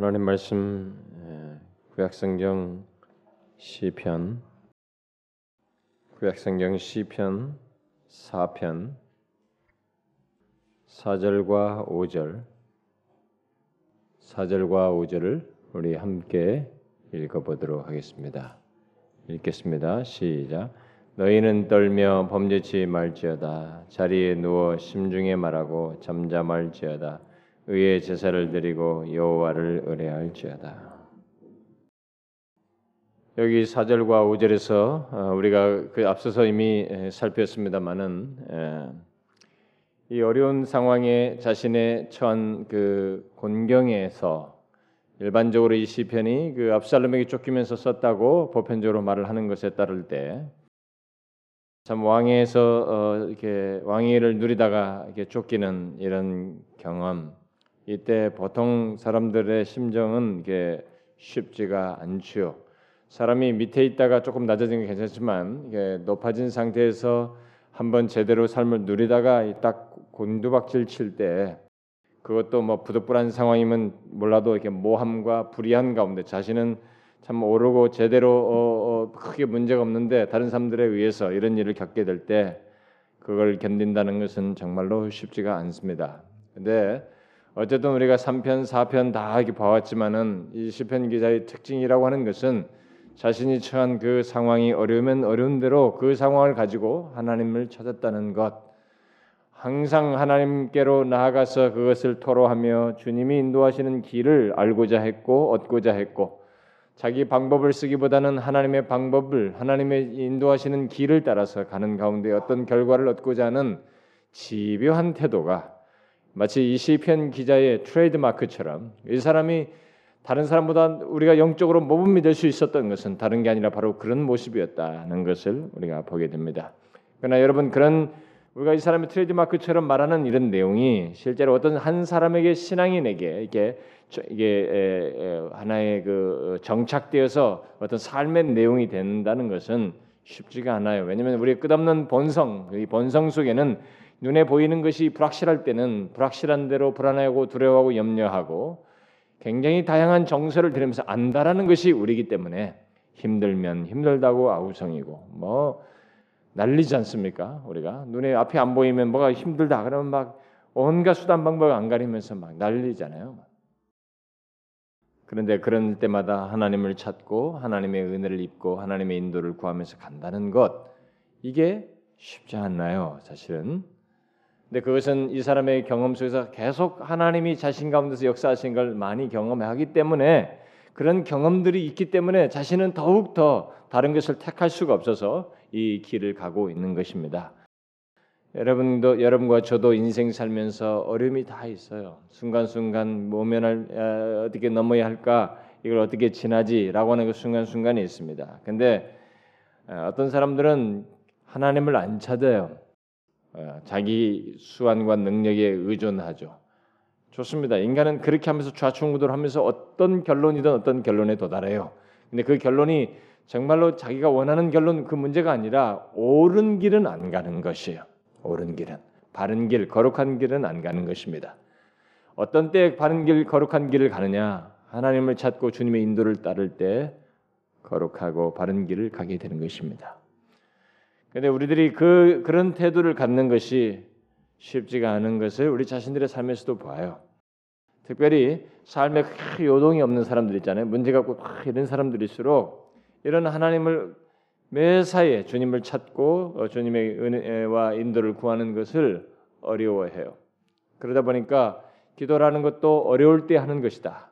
하나님 말씀 구약성경 시편 구약성경 시편 4편 4절과 5절 4절과 5절을 우리 함께 읽어보도록 하겠습니다. 읽겠습니다. 시작. 너희는 떨며 범죄치 말지어다. 자리에 누워 심중에 말하고 잠잠할지어다. 의의 제사를 드리고 여호와를 의뢰할지어다. 여기 4절과 5절에서 어, 우리가 그 앞서서 이미 살폈습니다만은 이 어려운 상황에 자신의 처한 그 곤경에서 일반적으로 이 시편이 그 압살롬에게 쫓기면서 썼다고 보편적으로 말을 하는 것에 따를 때 참 왕에서 어 이렇게 왕위를 누리다가 이렇게 쫓기는 이런 경험 이때 보통 사람들의 심정은 이게 쉽지가 않죠. 사람이 밑에 있다가 조금 낮아진 게 괜찮지만 이게 높아진 상태에서 한번 제대로 삶을 누리다가 딱 곤두박질 칠 때 그것도 뭐 부득불한 상황이면 몰라도 이렇게 모함과 불의한 가운데 자신은 참 오르고 제대로 어, 어, 크게 문제가 없는데 다른 사람들에 의해서 이런 일을 겪게 될 때 그걸 견딘다는 것은 정말로 쉽지가 않습니다. 근데 어쨌든 우리가 3편, 4편 다 이렇게 봐왔지만은 이 시편 기자의 특징이라고 하는 것은 자신이 처한 그 상황이 어려우면 어려운 대로 그 상황을 가지고 하나님을 찾았다는 것. 항상 하나님께로 나아가서 그것을 토로하며 주님이 인도하시는 길을 알고자 했고 얻고자 했고 자기 방법을 쓰기보다는 하나님의 방법을 하나님의 인도하시는 길을 따라서 가는 가운데 어떤 결과를 얻고자 하는 집요한 태도가 마치 이 시편 기자의 트레이드 마크처럼 이 사람이 다른 사람보다 우리가 영적으로 모범이 될수 있었던 것은 다른 게 아니라 바로 그런 모습이었다는 것을 우리가 보게 됩니다. 그러나 여러분 그런 우리가 이 사람의 트레이드 마크처럼 말하는 이런 내용이 실제로 어떤 한 사람에게 신앙이 내게 이게 이게 하나의 그 정착되어서 어떤 삶의 내용이 된다는 것은 쉽지가 않아요. 왜냐하면 우리의 끝없는 본성, 이 본성 속에는 눈에 보이는 것이 불확실할 때는 불확실한 대로 불안하고 두려워하고 염려하고 굉장히 다양한 정서를 들으면서 안다라는 것이 우리기 때문에 힘들면 힘들다고 아우성이고 뭐 난리지 않습니까? 우리가 눈에 앞이 안 보이면 뭐가 힘들다 그러면 막 온갖 수단 방법을 안 가리면서 막 난리잖아요. 그런데 그런 때마다 하나님을 찾고 하나님의 은혜를 입고 하나님의 인도를 구하면서 간다는 것 이게 쉽지 않나요? 사실은 근데 그것은 이 사람의 경험 속에서 계속 하나님이 자신 가운데서 역사하신 걸 많이 경험하기 때문에 그런 경험들이 있기 때문에 자신은 더욱 더 다른 것을 택할 수가 없어서 이 길을 가고 있는 것입니다. 여러분도 여러분과 저도 인생 살면서 어려움이 다 있어요. 순간순간 모면을 어떻게 넘어야 할까 이걸 어떻게 지나지라고 하는 그 순간순간이 있습니다. 근데 어떤 사람들은 하나님을 안 찾아요. 어, 자기 수완과 능력에 의존하죠. 좋습니다. 인간은 그렇게 하면서 좌충우돌하면서 어떤 결론이든 어떤 결론에 도달해요. 근데 그 결론이 정말로 자기가 원하는 결론 그 문제가 아니라 옳은 길은 안 가는 것이에요. 옳은 길은 바른 길, 거룩한 길은 안 가는 것입니다. 어떤 때 바른 길, 거룩한 길을 가느냐? 하나님을 찾고 주님의 인도를 따를 때 거룩하고 바른 길을 가게 되는 것입니다. 근데 우리들이 그 그런 태도를 갖는 것이 쉽지가 않은 것을 우리 자신들의 삶에서도 봐요. 특별히 삶에 큰 요동이 없는 사람들 있잖아요. 문제가 없고 이런 사람들일수록 이런 하나님을 매사에 주님을 찾고 어, 주님의 은혜와 인도를 구하는 것을 어려워해요. 그러다 보니까 기도라는 것도 어려울 때 하는 것이다.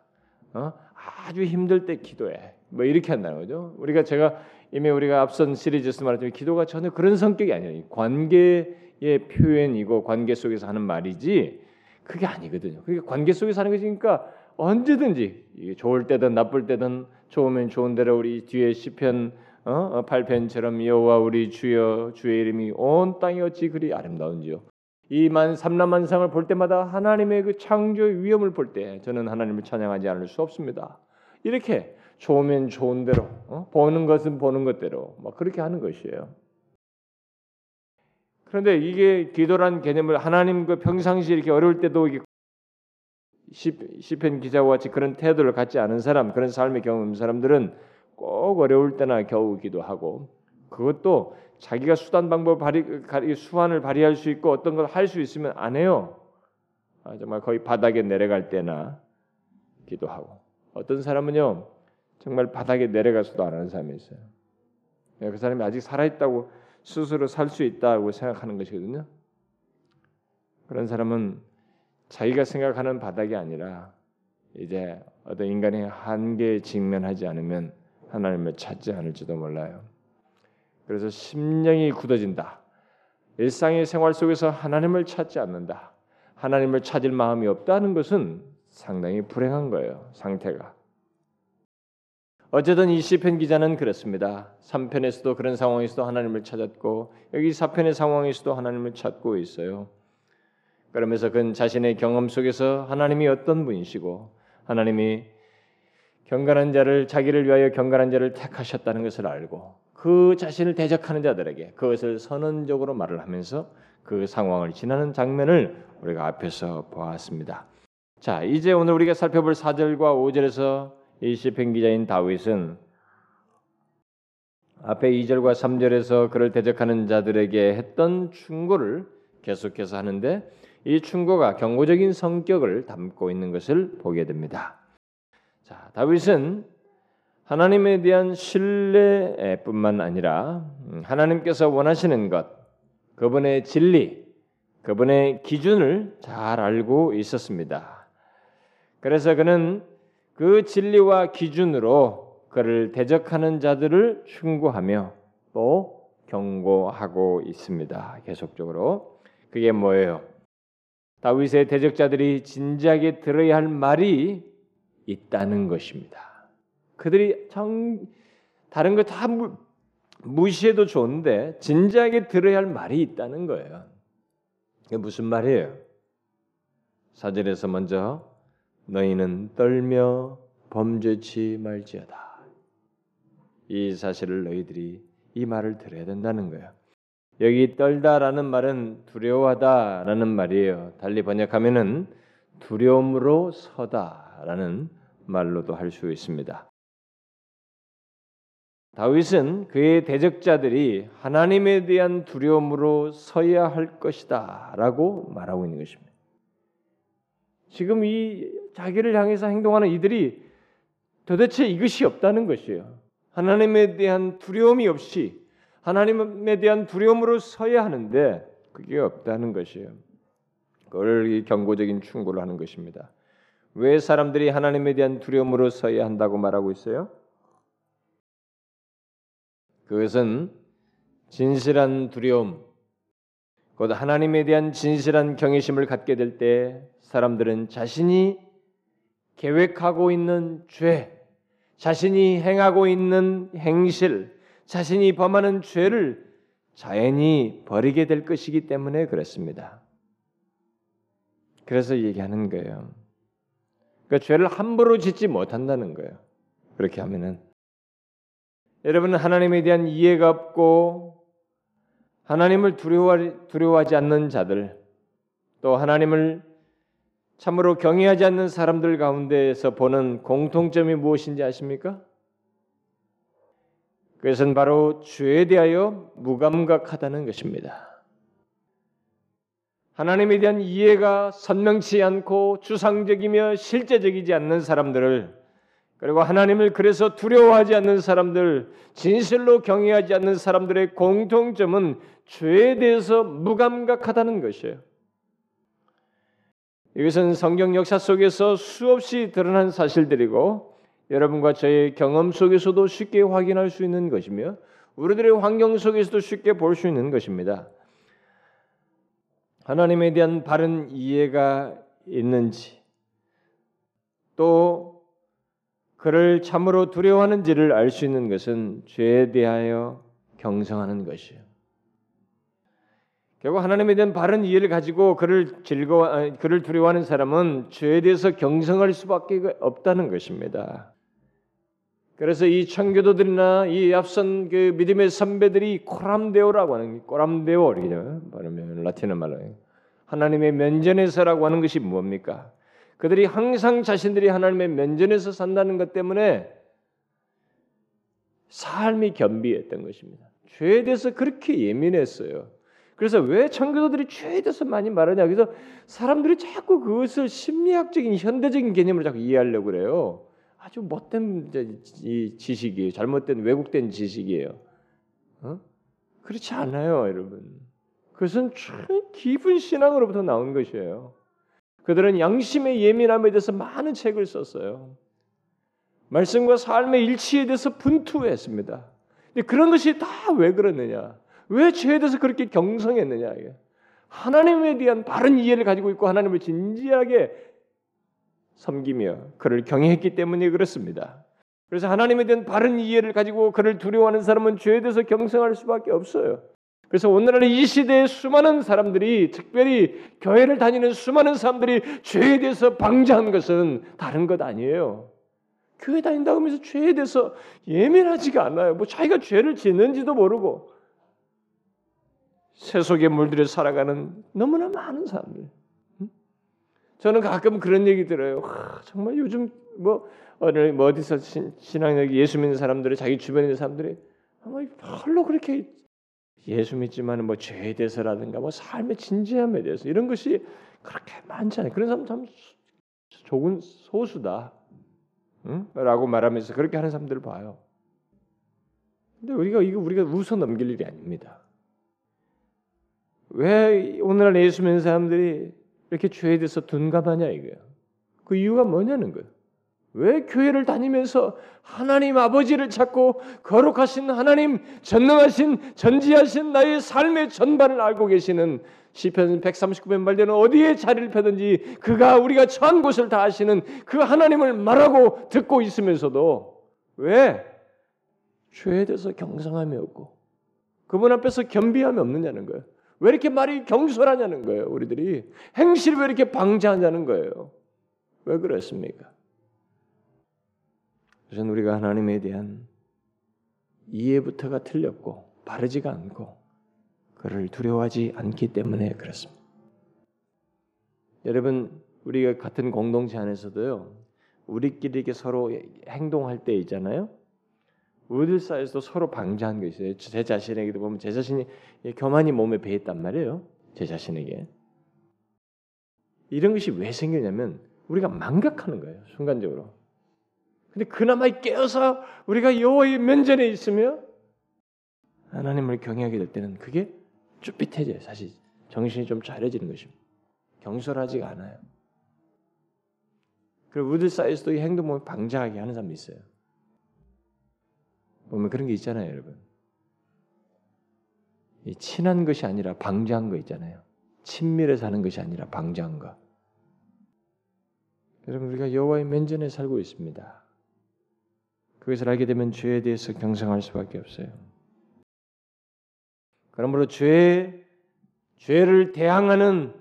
어? 아주 힘들 때 기도해. 뭐 이렇게 한다는 거죠. 우리가 제가 이미 우리가 앞선 시리즈에서 말했지만 기도가 전혀 그런 성격이 아니에요. 관계의 표현이고 관계 속에서 하는 말이지 그게 아니거든요. 그게 관계 속에서 하는 것이니까 언제든지 좋을 때든 나쁠 때든 좋으면 좋은 대로 우리 뒤에 시편 어? 8편처럼 어, 여호와 우리 주여 주의 이름이 온 땅이 어찌 그리 아름다운지요. 이만 삼라만상을 볼 때마다 하나님의 그 창조의 위엄을 볼 때 저는 하나님을 찬양하지 않을 수 없습니다. 이렇게 좋으면 좋은 대로 어? 보는 것은 보는 것대로 막 그렇게 하는 것이에요. 그런데 이게 기도란 개념을 하나님 그 평상시 이렇게 어려울 때도 시편 기자와 같이 그런 태도를 갖지 않은 사람, 그런 삶의 경험 사람들은 꼭 어려울 때나 겨우 기도하고 그것도 자기가 수단 방법 발휘 수완을 발휘할 수 있고 어떤 걸 할 수 있으면 안 해요. 아, 정말 거의 바닥에 내려갈 때나 기도하고 어떤 사람은요 정말 바닥에 내려가서도 안 하는 사람이 있어요. 그 사람이 아직 살아 있다고 스스로 살 수 있다고 생각하는 것이거든요. 그런 사람은 자기가 생각하는 바닥이 아니라 이제 어떤 인간의 한계에 직면하지 않으면 하나님을 찾지 않을지도 몰라요. 그래서 심령이 굳어진다. 일상의 생활 속에서 하나님을 찾지 않는다. 하나님을 찾을 마음이 없다는 것은 상당히 불행한 거예요. 상태가. 어쨌든 이 시편 기자는 그렇습니다. 3편에서도 그런 상황에서도 하나님을 찾았고 여기 4편의 상황에서도 하나님을 찾고 있어요. 그러면서 그는 자신의 경험 속에서 하나님이 어떤 분이시고 하나님이 경건한 자를 자기를 위하여 경건한 자를 택하셨다는 것을 알고 그 자신을 대적하는 자들에게 그것을 선언적으로 말을 하면서 그 상황을 지나는 장면을 우리가 앞에서 보았습니다. 자, 이제 오늘 우리가 살펴볼 4절과 5절에서 이 시편 기자인 다윗은 앞에 2절과 3절에서 그를 대적하는 자들에게 했던 충고를 계속해서 하는데 이 충고가 경고적인 성격을 담고 있는 것을 보게 됩니다. 자, 다윗은 하나님에 대한 신뢰뿐만 아니라 음, 하나님께서 원하시는 것, 그분의 진리, 그분의 기준을 잘 알고 있었습니다. 그래서 그는 그 진리와 기준으로 그를 대적하는 자들을 충고하며 또 경고하고 있습니다. 계속적으로 그게 뭐예요? 다윗의 대적자들이 진지하게 들어야 할 말이 있다는 것입니다. 그들이 정 다른 거 다 무시해도 좋은데 진지하게 들어야 할 말이 있다는 거예요. 이게 무슨 말이에요? 사절에서 먼저 너희는 떨며 범죄치 말지어다. 이 사실을 너희들이 이 말을 들어야 된다는 거예요. 여기 떨다라는 말은 두려워하다라는 말이에요. 달리 번역하면은 두려움으로 서다라는 말로도 할 수 있습니다. 다윗은 그의 대적자들이 하나님에 대한 두려움으로 서야 할 것이다라고 말하고 있는 것입니다. 지금 이 자기를 향해서 행동하는 이들이 도대체 이것이 없다는 것이에요. 하나님에 대한 두려움이 없이 하나님에 대한 두려움으로 서야 하는데 그게 없다는 것이에요. 그걸 경고적인 충고를 하는 것입니다. 왜 사람들이 하나님에 대한 두려움으로 서야 한다고 말하고 있어요? 그것은 진실한 두려움, 곧 하나님에 대한 진실한 경외심을 갖게 될 때 사람들은 자신이 계획하고 있는 죄, 자신이 행하고 있는 행실, 자신이 범하는 죄를 자연히 버리게 될 것이기 때문에 그렇습니다. 그래서 얘기하는 거예요. 그 죄를 함부로 짓지 못한다는 거예요. 그렇게 하면은 여러분은 하나님에 대한 이해가 없고 하나님을 두려워하지 않는 자들 또 하나님을 참으로 경외하지 않는 사람들 가운데에서 보는 공통점이 무엇인지 아십니까? 그것은 바로 죄에 대하여 무감각하다는 것입니다. 하나님에 대한 이해가 선명치 않고 추상적이며 실제적이지 않는 사람들을 그리고 하나님을 그래서 두려워하지 않는 사람들, 진실로 경외하지 않는 사람들의 공통점은 죄에 대해서 무감각하다는 것이에요. 이것은 성경 역사 속에서 수없이 드러난 사실들이고 여러분과 저의 경험 속에서도 쉽게 확인할 수 있는 것이며 우리들의 환경 속에서도 쉽게 볼 수 있는 것입니다. 하나님에 대한 바른 이해가 있는지 또 그를 참으로 두려워하는지를 알 수 있는 것은 죄에 대하여 경성하는 것이에요. 결국 하나님에 대한 바른 이해를 가지고 그를 즐거워 그를 두려워하는 사람은 죄에 대해서 경성할 수밖에 없다는 것입니다. 그래서 이 청교도들이나 이 앞선 그 믿음의 선배들이 코람데오라고 하는 코람데오 이렇게 발음하면 라틴어 말로 하나님의 면전에서라고 하는 것이 뭡니까? 그들이 항상 자신들이 하나님의 면전에서 산다는 것 때문에 삶이 겸비했던 것입니다. 죄에 대해서 그렇게 예민했어요. 그래서 왜 청교도들이 죄에 대해서 많이 말하냐? 그래서 사람들이 자꾸 그것을 심리학적인 현대적인 개념으로 자꾸 이해하려고 그래요. 아주 못된 지식이에요. 잘못된 왜곡된 지식이에요. 어? 그렇지 않아요, 여러분. 그것은 참 깊은 신앙으로부터 나온 것이에요. 그들은 양심의 예민함에 대해서 많은 책을 썼어요. 말씀과 삶의 일치에 대해서 분투했습니다. 근데 그런 것이 다 왜 그러느냐? 왜 죄에 대해서 그렇게 경성했느냐? 하나님에 대한 바른 이해를 가지고 있고 하나님을 진지하게 섬기며 그를 경외했기 때문에 그렇습니다. 그래서 하나님에 대한 바른 이해를 가지고 그를 두려워하는 사람은 죄에 대해서 경성할 수밖에 없어요. 그래서 오늘날 이 시대에 수많은 사람들이 특별히 교회를 다니는 수많은 사람들이 죄에 대해서 방지한 것은 다른 것 아니에요. 교회 다닌다고 하면서 죄에 대해서 예민하지가 않아요. 뭐 자기가 죄를 짓는지도 모르고 세속에 물들여 살아가는 너무나 많은 사람들. 저는 가끔 그런 얘기 들어요. 와, 정말 요즘 뭐 어느 뭐 어디서 신앙력 예수 믿는 사람들이 자기 주변에 있는 사람들이 정말 별로 그렇게 예수 믿지만은 뭐 죄에 대해서라든가 뭐 삶의 진지함에 대해서 이런 것이 그렇게 많지 않아요. 그런 사람 참 조금 소수다. 응? 라고 말하면서 그렇게 하는 사람들을 봐요. 근데 우리가 이거 우리가 웃어 넘길 일이 아닙니다. 왜 오늘날 예수 믿는 사람들이 이렇게 죄에 대해서 둔감하냐 이거예요. 그 이유가 뭐냐는 거예요. 왜 교회를 다니면서 하나님 아버지를 찾고 거룩하신 하나님 전능하신 전지하신 나의 삶의 전반을 알고 계시는 시편 139편 말대로 어디에 자리를 펴든지 그가 우리가 처한 곳을 다 아시는 그 하나님을 말하고 듣고 있으면서도 왜 죄에 대해서 경성함이 없고 그분 앞에서 겸비함이 없느냐는 거예요. 왜 이렇게 말이 경솔하냐는 거예요. 우리들이 행실을 왜 이렇게 방지하냐는 거예요. 왜 그렇습니까? 우선 우리가 하나님에 대한 이해부터가 틀렸고 바르지가 않고 그를 두려워하지 않기 때문에 그렇습니다. 여러분 우리가 같은 공동체 안에서도요. 우리끼리 이렇게 서로 행동할 때 있잖아요. 우리들 사이에서도 서로 방지한 게 있어요. 제 자신에게도 보면 제 자신이 교만이 몸에 배했단 말이에요. 제 자신에게. 이런 것이 왜 생기냐면 우리가 망각하는 거예요. 순간적으로. 근데 그나마 깨어서 우리가 여호와의 면전에 있으며 하나님을 경외하게 될 때는 그게 쭈삣해져요. 사실 정신이 좀 차려지는 것입니다. 경솔하지가 않아요. 그리고 우리들 사이에서도 이 행동 보면 방장하게 하는 사람도 있어요. 보면 그런 게 있잖아요, 여러분. 이 친한 것이 아니라 방장한 거 있잖아요. 친밀해 사는 것이 아니라 방장한 거. 여러분 우리가 여호와의 면전에 살고 있습니다. 그것을 알게 되면 죄에 대해서 경성할 수밖에 없어요. 그러므로 죄 죄를 대항하는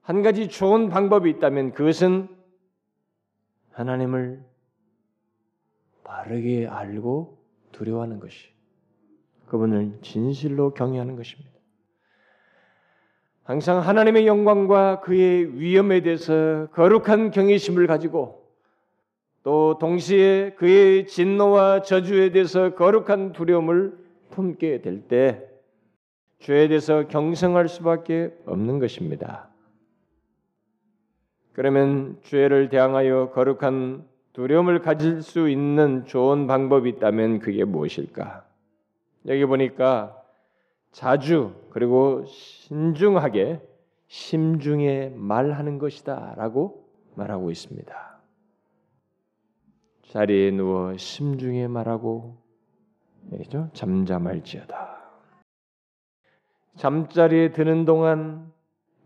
한 가지 좋은 방법이 있다면 그것은 하나님을 바르게 알고 두려워하는 것이 그분을 진실로 경외하는 것입니다. 항상 하나님의 영광과 그의 위엄에 대해서 거룩한 경외심을 가지고 또 동시에 그의 진노와 저주에 대해서 거룩한 두려움을 품게 될 때 죄에 대해서 경성할 수밖에 없는 것입니다. 그러면 죄를 대항하여 거룩한 두려움을 가질 수 있는 좋은 방법이 있다면 그게 무엇일까? 여기 보니까 자주 그리고 신중하게 심중에 말하는 것이다라고 말하고 있습니다. 자리에 누워 심중에 말하고 그죠? 잠잠할지어다. 잠자리에 드는 동안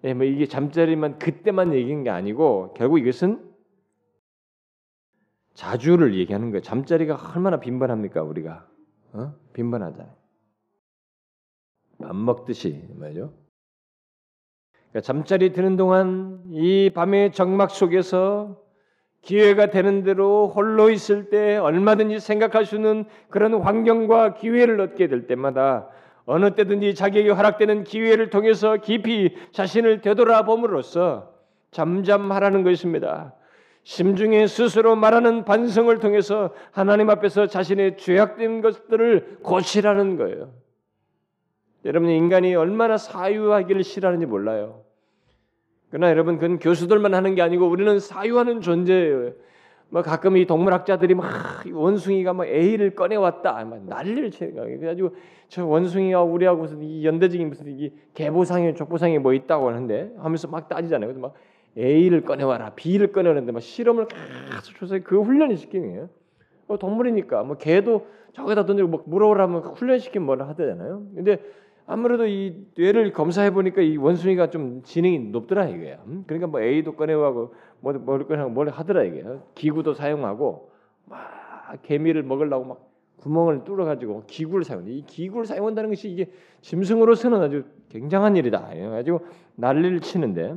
예, 뭐 이게 잠자리만 그때만 얘기한 게 아니고 결국 이것은 자주를 얘기하는 거예요. 잠자리가 얼마나 빈번합니까 우리가? 어? 빈번하잖아요. 밥 먹듯이 말이죠. 그러니까 잠자리 드는 동안 이 밤의 정막 속에서 기회가 되는 대로 홀로 있을 때 얼마든지 생각할 수 있는 그런 환경과 기회를 얻게 될 때마다 어느 때든지 자기에게 허락되는 기회를 통해서 깊이 자신을 되돌아봄으로써 잠잠하라는 것입니다. 심중에 스스로 말하는 반성을 통해서 하나님 앞에서 자신의 죄악된 것들을 고치라는 거예요. 여러분 인간이 얼마나 사유하기를 싫어하는지 몰라요. 그러나 여러분 그건 교수들만 하는 게 아니고 우리는 사유하는 존재예요. 뭐 가끔 이 동물학자들이 막 원숭이가 뭐 A를 꺼내왔다, 막 난리를 치는 거예요. 그래가지고 저 원숭이가 우리하고 무슨 이 연대적인 무슨 이 개보상이 족보상이 뭐 있다고 하는데 하면서 막 따지잖아요. 그래서 막 A를 꺼내와라, B를 꺼내오는데 막 실험을 계속 조사해 그 훈련을 시키는 거예요. 어, 동물이니까 뭐 개도 저기다 던지고 막 물어오라면 훈련시키면 뭐라 하잖아요. 근데 아무래도 이 뇌를 검사해 보니까 이 원숭이가 좀 지능이 높더라 이거야. 음? 그러니까 뭐 A도 꺼내와고 뭐뭘 꺼내고 뭘 하더라 이게. 기구도 사용하고 막 개미를 먹으려고 막 구멍을 뚫어 가지고 기구를 사용해. 이 기구를 사용한다는 것이 이게 짐승으로서는 아주 굉장한 일이다. 가지고 난리를 치는데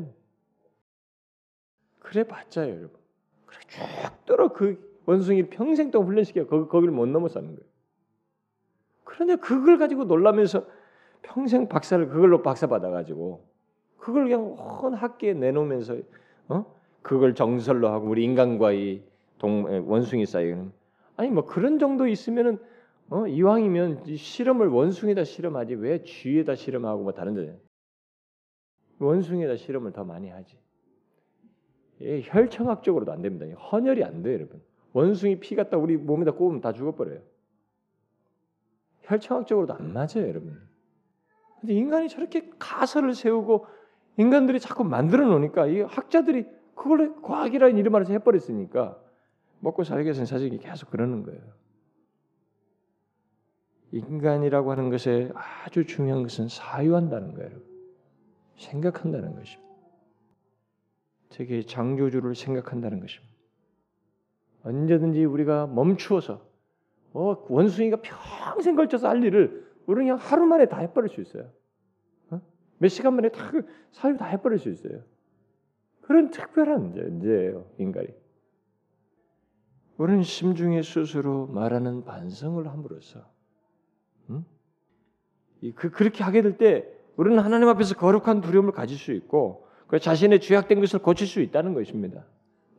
그래 봤자요, 여러분. 그래 쭉 들어 그 원숭이 평생 동안 훈련시켜 거기 거기를 못 넘어서는 거예요. 그런데 그걸 가지고 놀라면서 평생 박사를 그걸로 박사 받아가지고 그걸 그냥 온 학계에 내놓으면서 어 그걸 정설로 하고 우리 인간과의 동 원숭이 사이는 아니 뭐 그런 정도 있으면은 어 이왕이면 실험을 원숭이다 실험하지 왜 쥐에다 실험하고 뭐 다른 데 원숭이에다 실험을 더 많이 하지. 예, 혈청학적으로도 안 됩니다. 헌혈이 안 돼요, 여러분. 원숭이 피 갖다 우리 몸에다 꼽으면 다 죽어버려요. 혈청학적으로도 안 맞아요, 여러분. 근데 인간이 저렇게 가설을 세우고 인간들이 자꾸 만들어 놓으니까 이 학자들이 그걸 과학이라는 이름 아래서 해버렸으니까 먹고 살기 위해서는 사실 계속 그러는 거예요. 인간이라고 하는 것에 아주 중요한 것은 사유한다는 거예요. 생각한다는 것입니다. 되게 장조주를 생각한다는 것입니다. 언제든지 우리가 멈추어서 어, 원숭이가 평생 걸쳐서 할 일을 우리는 그냥 하루 만에 다 해버릴 수 있어요. 어? 몇 시간 만에 다그 사유 다 해버릴 수 있어요. 그런 특별한 존재예요, 인간이. 우리는 심중에 스스로 말하는 반성을 함으로써, 음? 그, 그렇게 하게 될 때, 우리는 하나님 앞에서 거룩한 두려움을 가질 수 있고, 그 자신의 죄악된 것을 고칠 수 있다는 것입니다.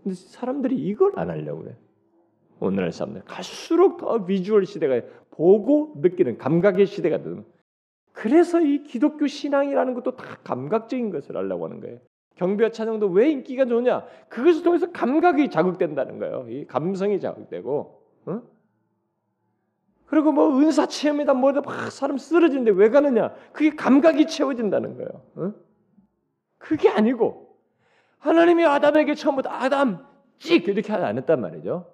근데 사람들이 이걸 안 하려고 그래. 오늘날 사람들 갈수록 더 비주얼 시대가 보고 느끼는 감각의 시대가 되는. 그래서 이 기독교 신앙이라는 것도 다 감각적인 것을 하려고 하는 거예요. 경배와 찬양도 왜 인기가 좋냐? 그것을 통해서 감각이 자극된다는 거예요. 이 감성이 자극되고, 어? 그리고 뭐 은사 체험이다 뭐다 막 사람 쓰러지는데 왜 가느냐? 그게 감각이 채워진다는 거예요. 어? 그게 아니고 하나님이 아담에게 처음부터 아담 찍 이렇게 안 했단 말이죠.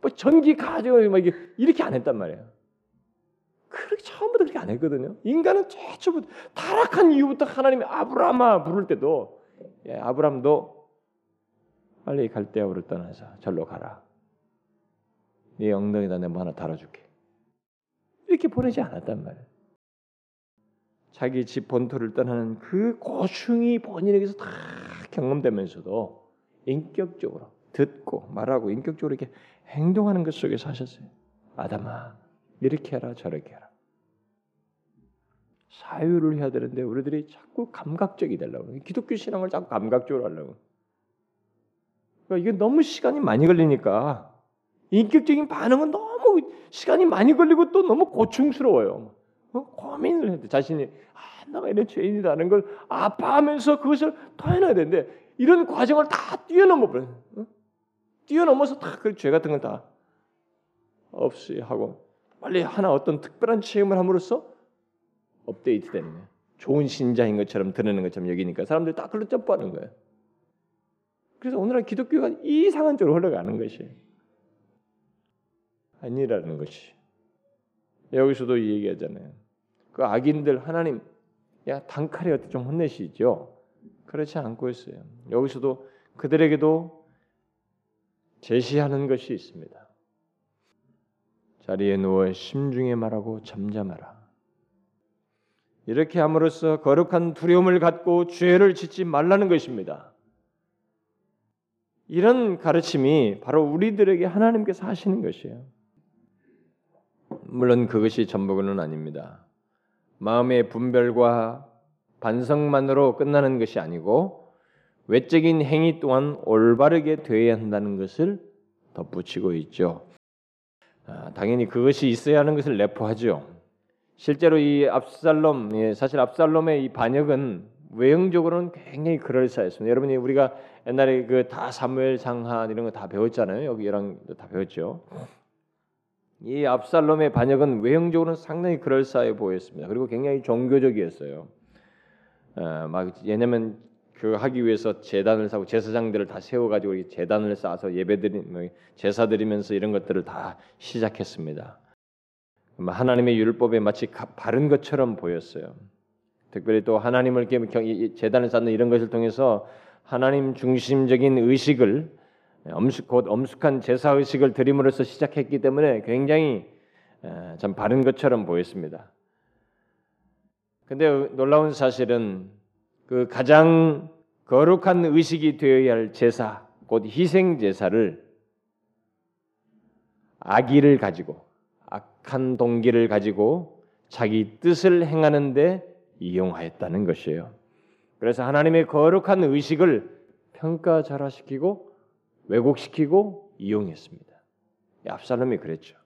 뭐 전기 가지고 막 이렇게 안 했단 말이에요. 그렇게 처음부터 그렇게 안 했거든요. 인간은 최초부터 타락한 이후부터 하나님이 아브라함아 부를 때도 예, 아브라함도 빨리 갈대아우를 떠나서 절로 가라. 네 엉덩이다 내뭐 하나 달아줄게. 이렇게 보내지 않았단 말이에요. 자기 집 본토를 떠나는 그 고충이 본인에게서 다 경험되면서도 인격적으로 듣고 말하고 인격적으로 이렇게 행동하는 것 속에서 하셨어요. 아담아, 이렇게 해라, 저렇게 해라. 사유를 해야 되는데 우리들이 자꾸 감각적이 되려고 기독교 신앙을 자꾸 감각적으로 하려고. 그러니까 이게 너무 시간이 많이 걸리니까 인격적인 반응은 너무 시간이 많이 걸리고 또 너무 고충스러워요. 어? 고민을 해도 자신이 아, 내가 이런 죄인이라는 걸 아파하면서 그것을 토해내야 되는데 이런 과정을 다 뛰어넘어 버려요. 어? 뛰어넘어서 다 그 죄 같은 건 다 없이 하고 빨리 하나 어떤 특별한 체험을 함으로써 업데이트 되는 거예요. 좋은 신자인 것처럼 드러내는 것처럼 여기니까 사람들이 딱 그걸로 점프하는 거예요. 그래서 오늘날 기독교가 이상한 쪽으로 흘러가는 것이 아니라는 것이 여기서도 얘기하잖아요. 그 악인들 하나님 야 단칼에 어떻게 좀 혼내시죠? 그렇지 않고 있어요. 여기서도 그들에게도 제시하는 것이 있습니다. 자리에 누워 심중에 말하고 잠잠하라. 이렇게 함으로써 거룩한 두려움을 갖고 죄를 짓지 말라는 것입니다. 이런 가르침이 바로 우리들에게 하나님께서 하시는 것이에요. 물론 그것이 전부는 아닙니다. 마음의 분별과 반성만으로 끝나는 것이 아니고 외적인 행위 또한 올바르게 되어야 한다는 것을 덧붙이고 있죠. 아, 당연히 그것이 있어야 하는 것을 내포하죠. 실제로 이 압살롬, 예, 사실 압살롬의 이 반역은 외형적으로는 굉장히 그럴싸했습니다. 여러분이 우리가 옛날에 그 다 사무엘 상하 이런 거 다 배웠잖아요. 여기 이랑 다 배웠죠. 이 압살롬의 반역은 외형적으로는 상당히 그럴싸해 보였습니다. 그리고 굉장히 종교적이었어요. 어, 막 왜냐면 그 하기 위해서 재단을 사고 제사장들을 다 세워가지고 재단을 쌓아서 예배드리 뭐 제사 드리면서 이런 것들을 다 시작했습니다. 하나님의 율법에 마치 바른 것처럼 보였어요. 특별히 또 하나님을 재단을 쌓는 이런 것을 통해서 하나님 중심적인 의식을 엄숙 곧 엄숙한 제사 의식을 드림으로써 시작했기 때문에 굉장히 참 바른 것처럼 보였습니다. 근데 놀라운 사실은 그 가장 거룩한 의식이 되어야 할 제사, 곧 희생 제사를 악의를 가지고 악한 동기를 가지고 자기 뜻을 행하는데 이용하였다는 것이에요. 그래서 하나님의 거룩한 의식을 평가절하시키고 왜곡시키고 이용했습니다. 압살롬이 그랬죠.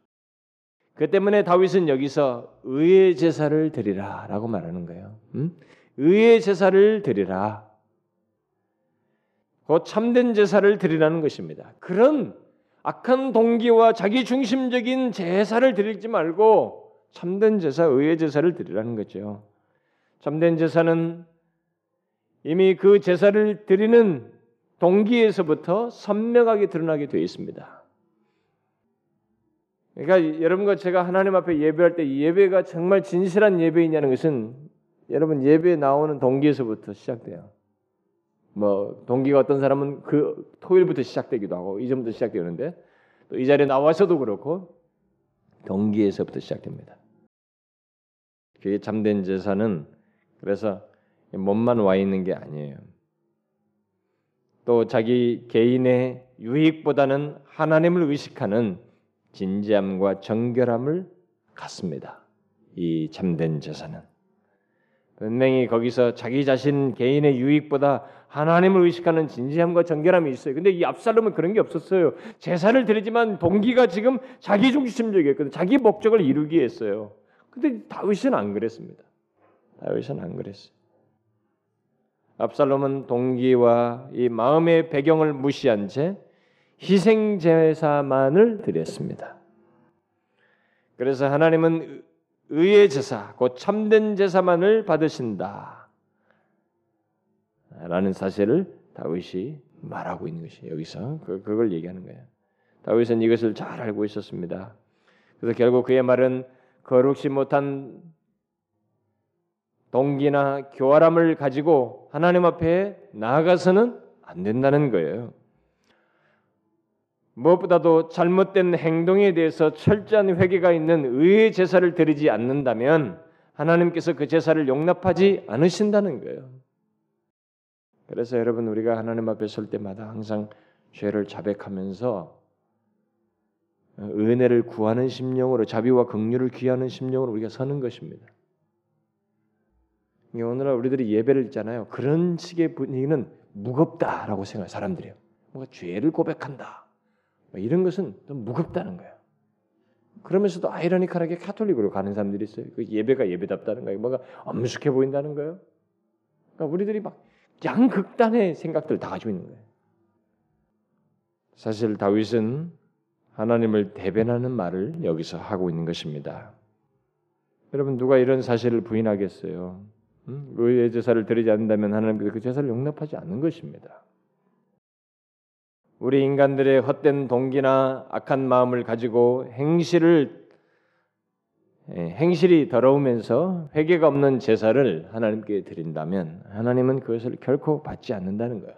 그 때문에 다윗은 여기서 의의 제사를 드리라라고 말하는 거예요. 음? 의의 제사를 드리라. 곧 참된 제사를 드리라는 것입니다. 그런 악한 동기와 자기 중심적인 제사를 드리지 말고 참된 제사, 의의 제사를 드리라는 거죠. 참된 제사는 이미 그 제사를 드리는 동기에서부터 선명하게 드러나게 되어 있습니다. 그러니까 여러분과 제가 하나님 앞에 예배할 때 예배가 정말 진실한 예배이냐는 것은 여러분 예배에 나오는 동기에서부터 시작돼요. 뭐 동기가 어떤 사람은 그 토요일부터 시작되기도 하고 이전부터 시작되는데 또 이 자리에 나와서도 그렇고 동기에서부터 시작됩니다. 그게 잠든 제사는 그래서 몸만 와 있는 게 아니에요. 또 자기 개인의 유익보다는 하나님을 의식하는 진지함과 정결함을 갖습니다. 이 참된 제사는 분명히 거기서 자기 자신 개인의 유익보다 하나님을 의식하는 진지함과 정결함이 있어요. 근데 이 압살롬은 그런 게 없었어요. 제사를 드리지만 동기가 지금 자기 중심적이었거든. 자기 목적을 이루기 위해서요. 근데 다윗은 안 그랬습니다. 다윗은 안 그랬어요. 압살롬은 동기와 이 마음의 배경을 무시한 채 희생 제사만을 드렸습니다. 그래서 하나님은 의의 제사, 곧 참된 제사만을 받으신다. 라는 사실을 다윗이 말하고 있는 것이 여기서 그, 그걸 얘기하는 거예요. 다윗은 이것을 잘 알고 있었습니다. 그래서 결국 그의 말은 거룩지 못한 동기나 교활함을 가지고 하나님 앞에 나아가서는 안 된다는 거예요. 무엇보다도 잘못된 행동에 대해서 철저한 회개가 있는 의의 제사를 드리지 않는다면 하나님께서 그 제사를 용납하지 않으신다는 거예요. 그래서 여러분 우리가 하나님 앞에 설 때마다 항상 죄를 자백하면서 은혜를 구하는 심령으로 자비와 긍휼을 귀하는 심령으로 우리가 서는 것입니다. 오늘날 우리들이 예배를 있잖아요. 그런 식의 분위기는 무겁다라고 생각해 사람들이요. 뭔가 죄를 고백한다. 뭐 이런 것은 좀 무겁다는 거예요. 그러면서도 아이러니컬하게 카톨릭으로 가는 사람들이 있어요. 그 예배가 예배답다는 거예요. 뭔가 엄숙해 보인다는 거예요. 그러니까 우리들이 막 양극단의 생각들을 다 가지고 있는 거예요. 사실 다윗은 하나님을 대변하는 말을 여기서 하고 있는 것입니다. 여러분 누가 이런 사실을 부인하겠어요? 음? 의의 제사를 드리지 않는다면 하나님께서 그 제사를 용납하지 않는 것입니다. 우리 인간들의 헛된 동기나 악한 마음을 가지고 행실을 예, 행실이 더러우면서 회개가 없는 제사를 하나님께 드린다면 하나님은 그것을 결코 받지 않는다는 거예요.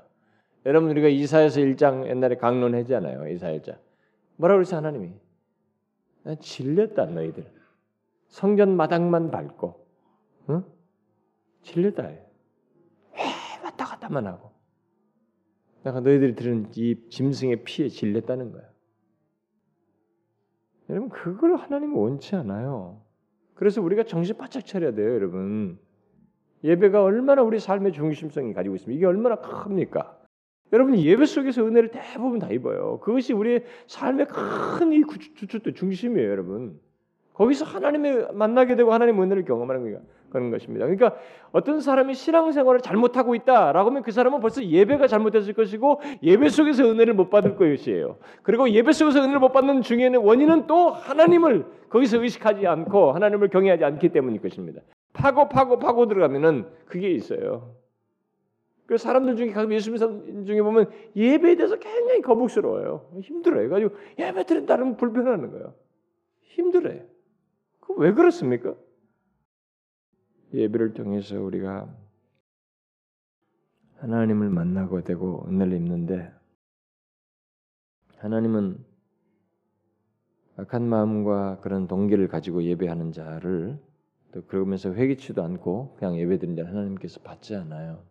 여러분 우리가 이사에서 1장 옛날에 강론했잖아요. 이사 1장. 뭐라고 그랬어 하나님이? 질렸다 너희들. 성전 마당만 밟고 응? 왜 왔다 갔다만 하고 내가 너희들이 들은 이 짐승의 피에 질렸다는 거야. 여러분 그걸 하나님은 원치 않아요. 그래서 우리가 정신 바짝 차려야 돼요, 여러분. 예배가 얼마나 우리 삶의 중심성이 가지고 있습니까? 이게 얼마나 큽니까? 여러분 예배 속에서 은혜를 대부분 다 입어요. 그것이 우리의 삶의 큰이 주축도 중심이에요, 여러분. 거기서 하나님을 만나게 되고 하나님의 은혜를 경험하는 거예요. 그런 것입니다. 그러니까 어떤 사람이 신앙생활을 잘못하고 있다라고 하면 그 사람은 벌써 예배가 잘못됐을 것이고 예배 속에서 은혜를 못 받을 것이에요. 그리고 예배 속에서 은혜를 못 받는 중에는 원인은 또 하나님을 거기서 의식하지 않고 하나님을 경외하지 않기 때문일 것입니다. 파고 파고 파고 들어가면은 그게 있어요. 그 사람들 중에 가끔 예수 믿는 중에 보면 예배에 대해서 굉장히 거북스러워요. 힘들어요. 가지고 예배 드린다는 불편하는 거예요. 힘들어요. 그 왜 그렇습니까? 예배를 통해서 우리가 하나님을 만나고 되고 은혜를 입는데 하나님은 악한 마음과 그런 동기를 가지고 예배하는 자를 또 그러면서 회개치도 않고 그냥 예배드린 자 하나님께서 받지 않아요.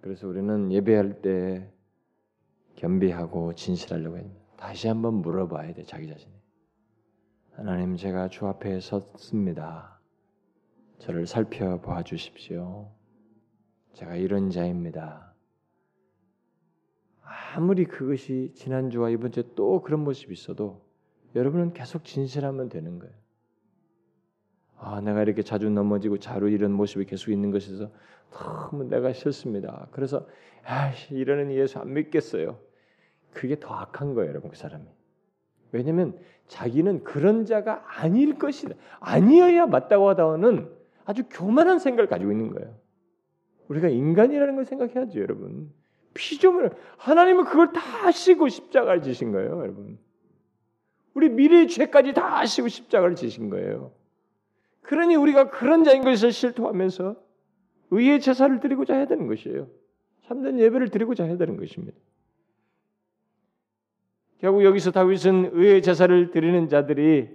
그래서 우리는 예배할 때 겸비하고 진실하려고 해요. 다시 한번 물어봐야 돼 자기 자신이. 하나님 제가 주 앞에 섰습니다. 저를 살펴봐 주십시오. 제가 이런 자입니다. 아무리 그것이 지난주와 이번 주에 또 그런 모습이 있어도 여러분은 계속 진실하면 되는 거예요. 아, 내가 이렇게 자주 넘어지고 자루 이런 모습이 계속 있는 것에서 너무 내가 싫습니다. 그래서 아, 이러는 예수 안 믿겠어요. 그게 더 악한 거예요, 여러분 그 사람이. 왜냐하면 자기는 그런 자가 아닐 것이다. 아니어야 맞다고 하다는 아주 교만한 생각을 가지고 있는 거예요. 우리가 인간이라는 걸 생각해야죠, 여러분. 피조물 하나님은 그걸 다 하시고 십자가를 지신 거예요, 여러분. 우리 미래의 죄까지 다 하시고 십자가를 지신 거예요. 그러니 우리가 그런 자인 것을 실토하면서 의의 제사를 드리고자 해야 되는 것이에요. 참된 예배를 드리고자 해야 되는 것입니다. 결국 여기서 다윗은 의의 제사를 드리는 자들이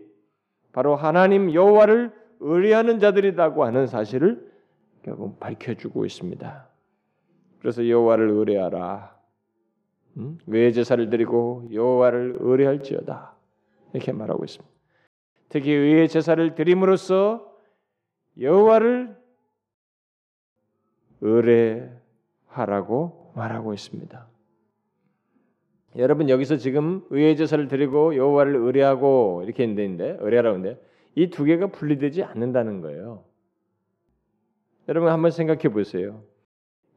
바로 하나님 여호와를 의뢰하는 자들이라고 하는 사실을 결국 밝혀주고 있습니다. 그래서 여호와를 의뢰하라. 음? 외의 제사를 드리고 여호와를 의뢰할지어다. 이렇게 말하고 있습니다. 특히 의의 제사를 드림으로써 여호와를 의뢰하라고 말하고 있습니다. 여러분 여기서 지금 의의 제사를 드리고 여호와를 의뢰하고 이렇게 있는데 의뢰하라고 하는데 이 두 개가 분리되지 않는다는 거예요. 여러분 한번 생각해 보세요.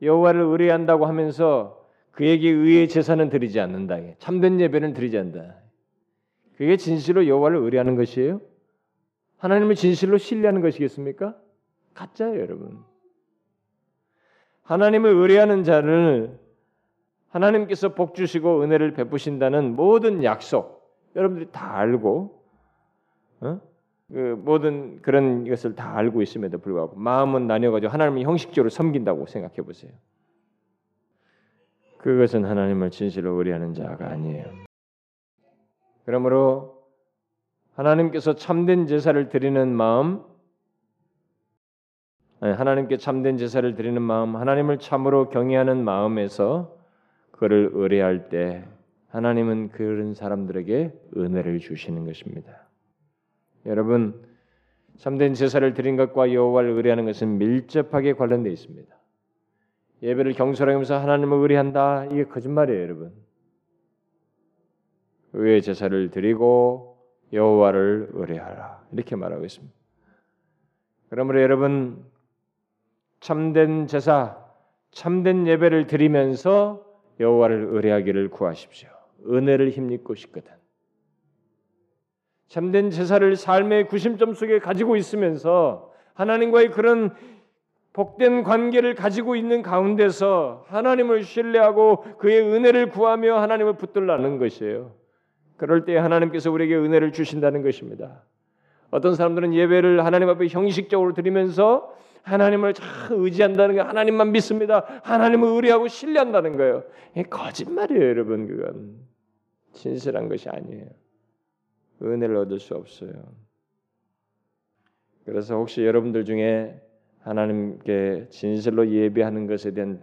여호와를 의뢰한다고 하면서 그에게 의의 제사는 드리지 않는다. 참된 예배는 드리지 않는다. 그게 진실로 여호와를 의뢰하는 것이에요? 하나님을 진실로 신뢰하는 것이겠습니까? 가짜예요, 여러분. 하나님을 의뢰하는 자를 하나님께서 복 주시고 은혜를 베푸신다는 모든 약속 여러분들이 다 알고 어? 그 모든 그런 것을 다 알고 있음에도 불구하고 마음은 나뉘어가지고 하나님을 형식적으로 섬긴다고 생각해 보세요. 그것은 하나님을 진실로 의뢰하는 자가 아니에요. 그러므로 하나님께서 참된 제사를 드리는 마음, 하나님께 참된 제사를 드리는 마음, 하나님을 참으로 경외하는 마음에서 그를 의뢰할 때 하나님은 그런 사람들에게 은혜를 주시는 것입니다. 여러분, 참된 제사를 드린 것과 여호와를 의뢰하는 것은 밀접하게 관련되어 있습니다. 예배를 경솔하면서 하나님을 의뢰한다 이게 거짓말이에요, 여러분. 의의 제사를 드리고 여호와를 의뢰하라 이렇게 말하고 있습니다. 그러므로 여러분 참된 제사, 참된 예배를 드리면서 여호와를 의뢰하기를 구하십시오. 은혜를 힘입고 싶거든. 참된 제사를 삶의 구심점 속에 가지고 있으면서 하나님과의 그런 복된 관계를 가지고 있는 가운데서 하나님을 신뢰하고 그의 은혜를 구하며 하나님을 붙들라는 것이에요. 그럴 때 하나님께서 우리에게 은혜를 주신다는 것입니다. 어떤 사람들은 예배를 하나님 앞에 형식적으로 드리면서 하나님을 잘 의지한다는 거 하나님만 믿습니다. 하나님을 의뢰하고 신뢰한다는 거예요. 거짓말이에요, 여러분. 그건 진실한 것이 아니에요. 은혜를 얻을 수 없어요. 그래서 혹시 여러분들 중에 하나님께 진실로 예배하는 것에 대한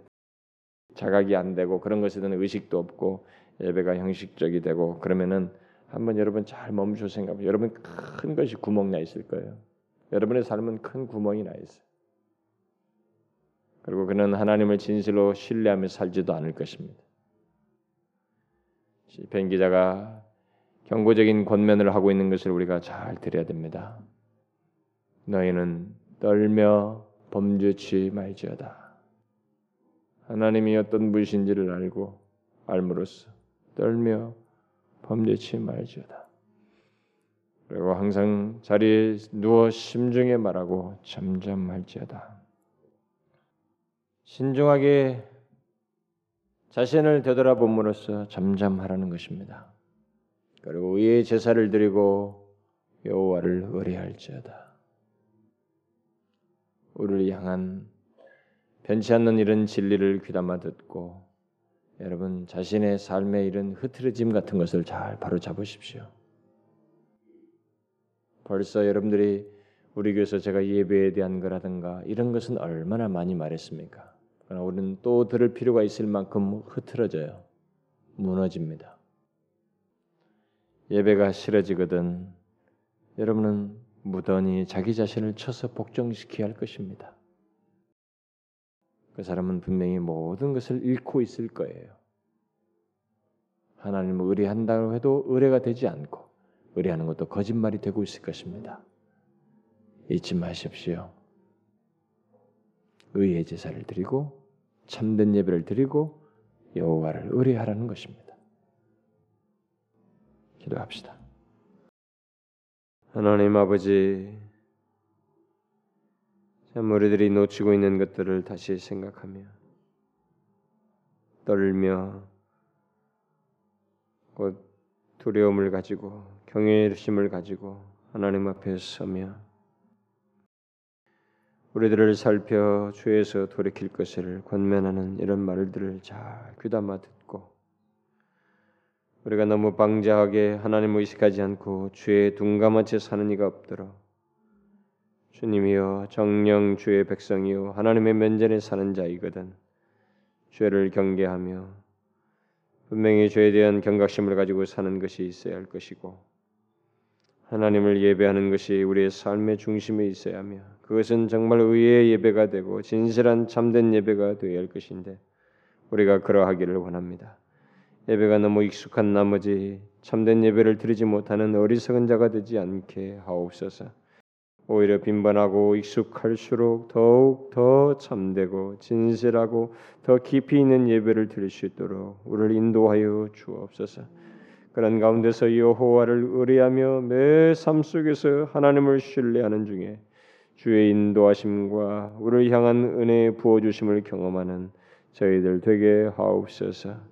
자각이 안 되고 그런 것에 대한 의식도 없고 예배가 형식적이 되고 그러면은 한번 여러분 잘 멈춰 생각해. 여러분 큰 것이 구멍 나 있을 거예요. 여러분의 삶은 큰 구멍이 나 있어요. 그리고 그는 하나님을 진실로 신뢰하며 살지도 않을 것입니다. 시편 기자가 경고적인 권면을 하고 있는 것을 우리가 잘 들어야 됩니다. 너희는 떨며 범죄치 말지어다. 하나님이 어떤 분신지를 알고 알므로써 떨며 범죄치 말지어다. 그리고 항상 자리에 누워 심중에 말하고 잠잠할지어다. 신중하게 자신을 되돌아봄으로써 잠잠하라는 것입니다. 그리고 의의 제사를 드리고 여호와를 의뢰할지어다. 우리를 향한 변치 않는 이런 진리를 귀담아 듣고 여러분 자신의 삶의 이런 흐트러짐 같은 것을 잘 바로 잡으십시오. 벌써 여러분들이 우리 교회에서 제가 예배에 대한 거라든가 이런 것은 얼마나 많이 말했습니까? 그러나 우리는 또 들을 필요가 있을 만큼 흐트러져요. 무너집니다. 예배가 싫어지거든 여러분은 무던히 자기 자신을 쳐서 복종시켜야 할 것입니다. 그 사람은 분명히 모든 것을 잃고 있을 거예요. 하나님을 의뢰한다고 해도 의뢰가 되지 않고 의뢰하는 것도 거짓말이 되고 있을 것입니다. 잊지 마십시오. 의의 제사를 드리고 참된 예배를 드리고 여호와를 의뢰하라는 것입니다. 기도합시다. 하나님 아버지, 참 우리들이 놓치고 있는 것들을 다시 생각하며 떨며 곧 두려움을 가지고 경외심을 가지고 하나님 앞에 서며 우리들을 살펴 죄에서 돌이킬 것을 권면하는 이런 말들을 잘 귀담아 듣고 우리가 너무 방자하게 하나님 의식하지 않고 죄에 둔감한 채 사는 이가 없도록 주님이여 정령 주의 백성이요 하나님의 면전에 사는 자이거든 죄를 경계하며 분명히 죄에 대한 경각심을 가지고 사는 것이 있어야 할 것이고 하나님을 예배하는 것이 우리의 삶의 중심에 있어야 하며 그것은 정말 의의 예배가 되고 진실한 참된 예배가 되어야 할 것인데 우리가 그러하기를 원합니다. 예배가 너무 익숙한 나머지 참된 예배를 드리지 못하는 어리석은 자가 되지 않게 하옵소서. 오히려 빈번하고 익숙할수록 더욱 더 참되고 진실하고 더 깊이 있는 예배를 드릴 수 있도록 우리를 인도하여 주옵소서. 그런 가운데서 여호와를 의뢰하며 매 삶 속에서 하나님을 신뢰하는 중에 주의 인도하심과 우리를 향한 은혜 부어 주심을 경험하는 저희들 되게 하옵소서.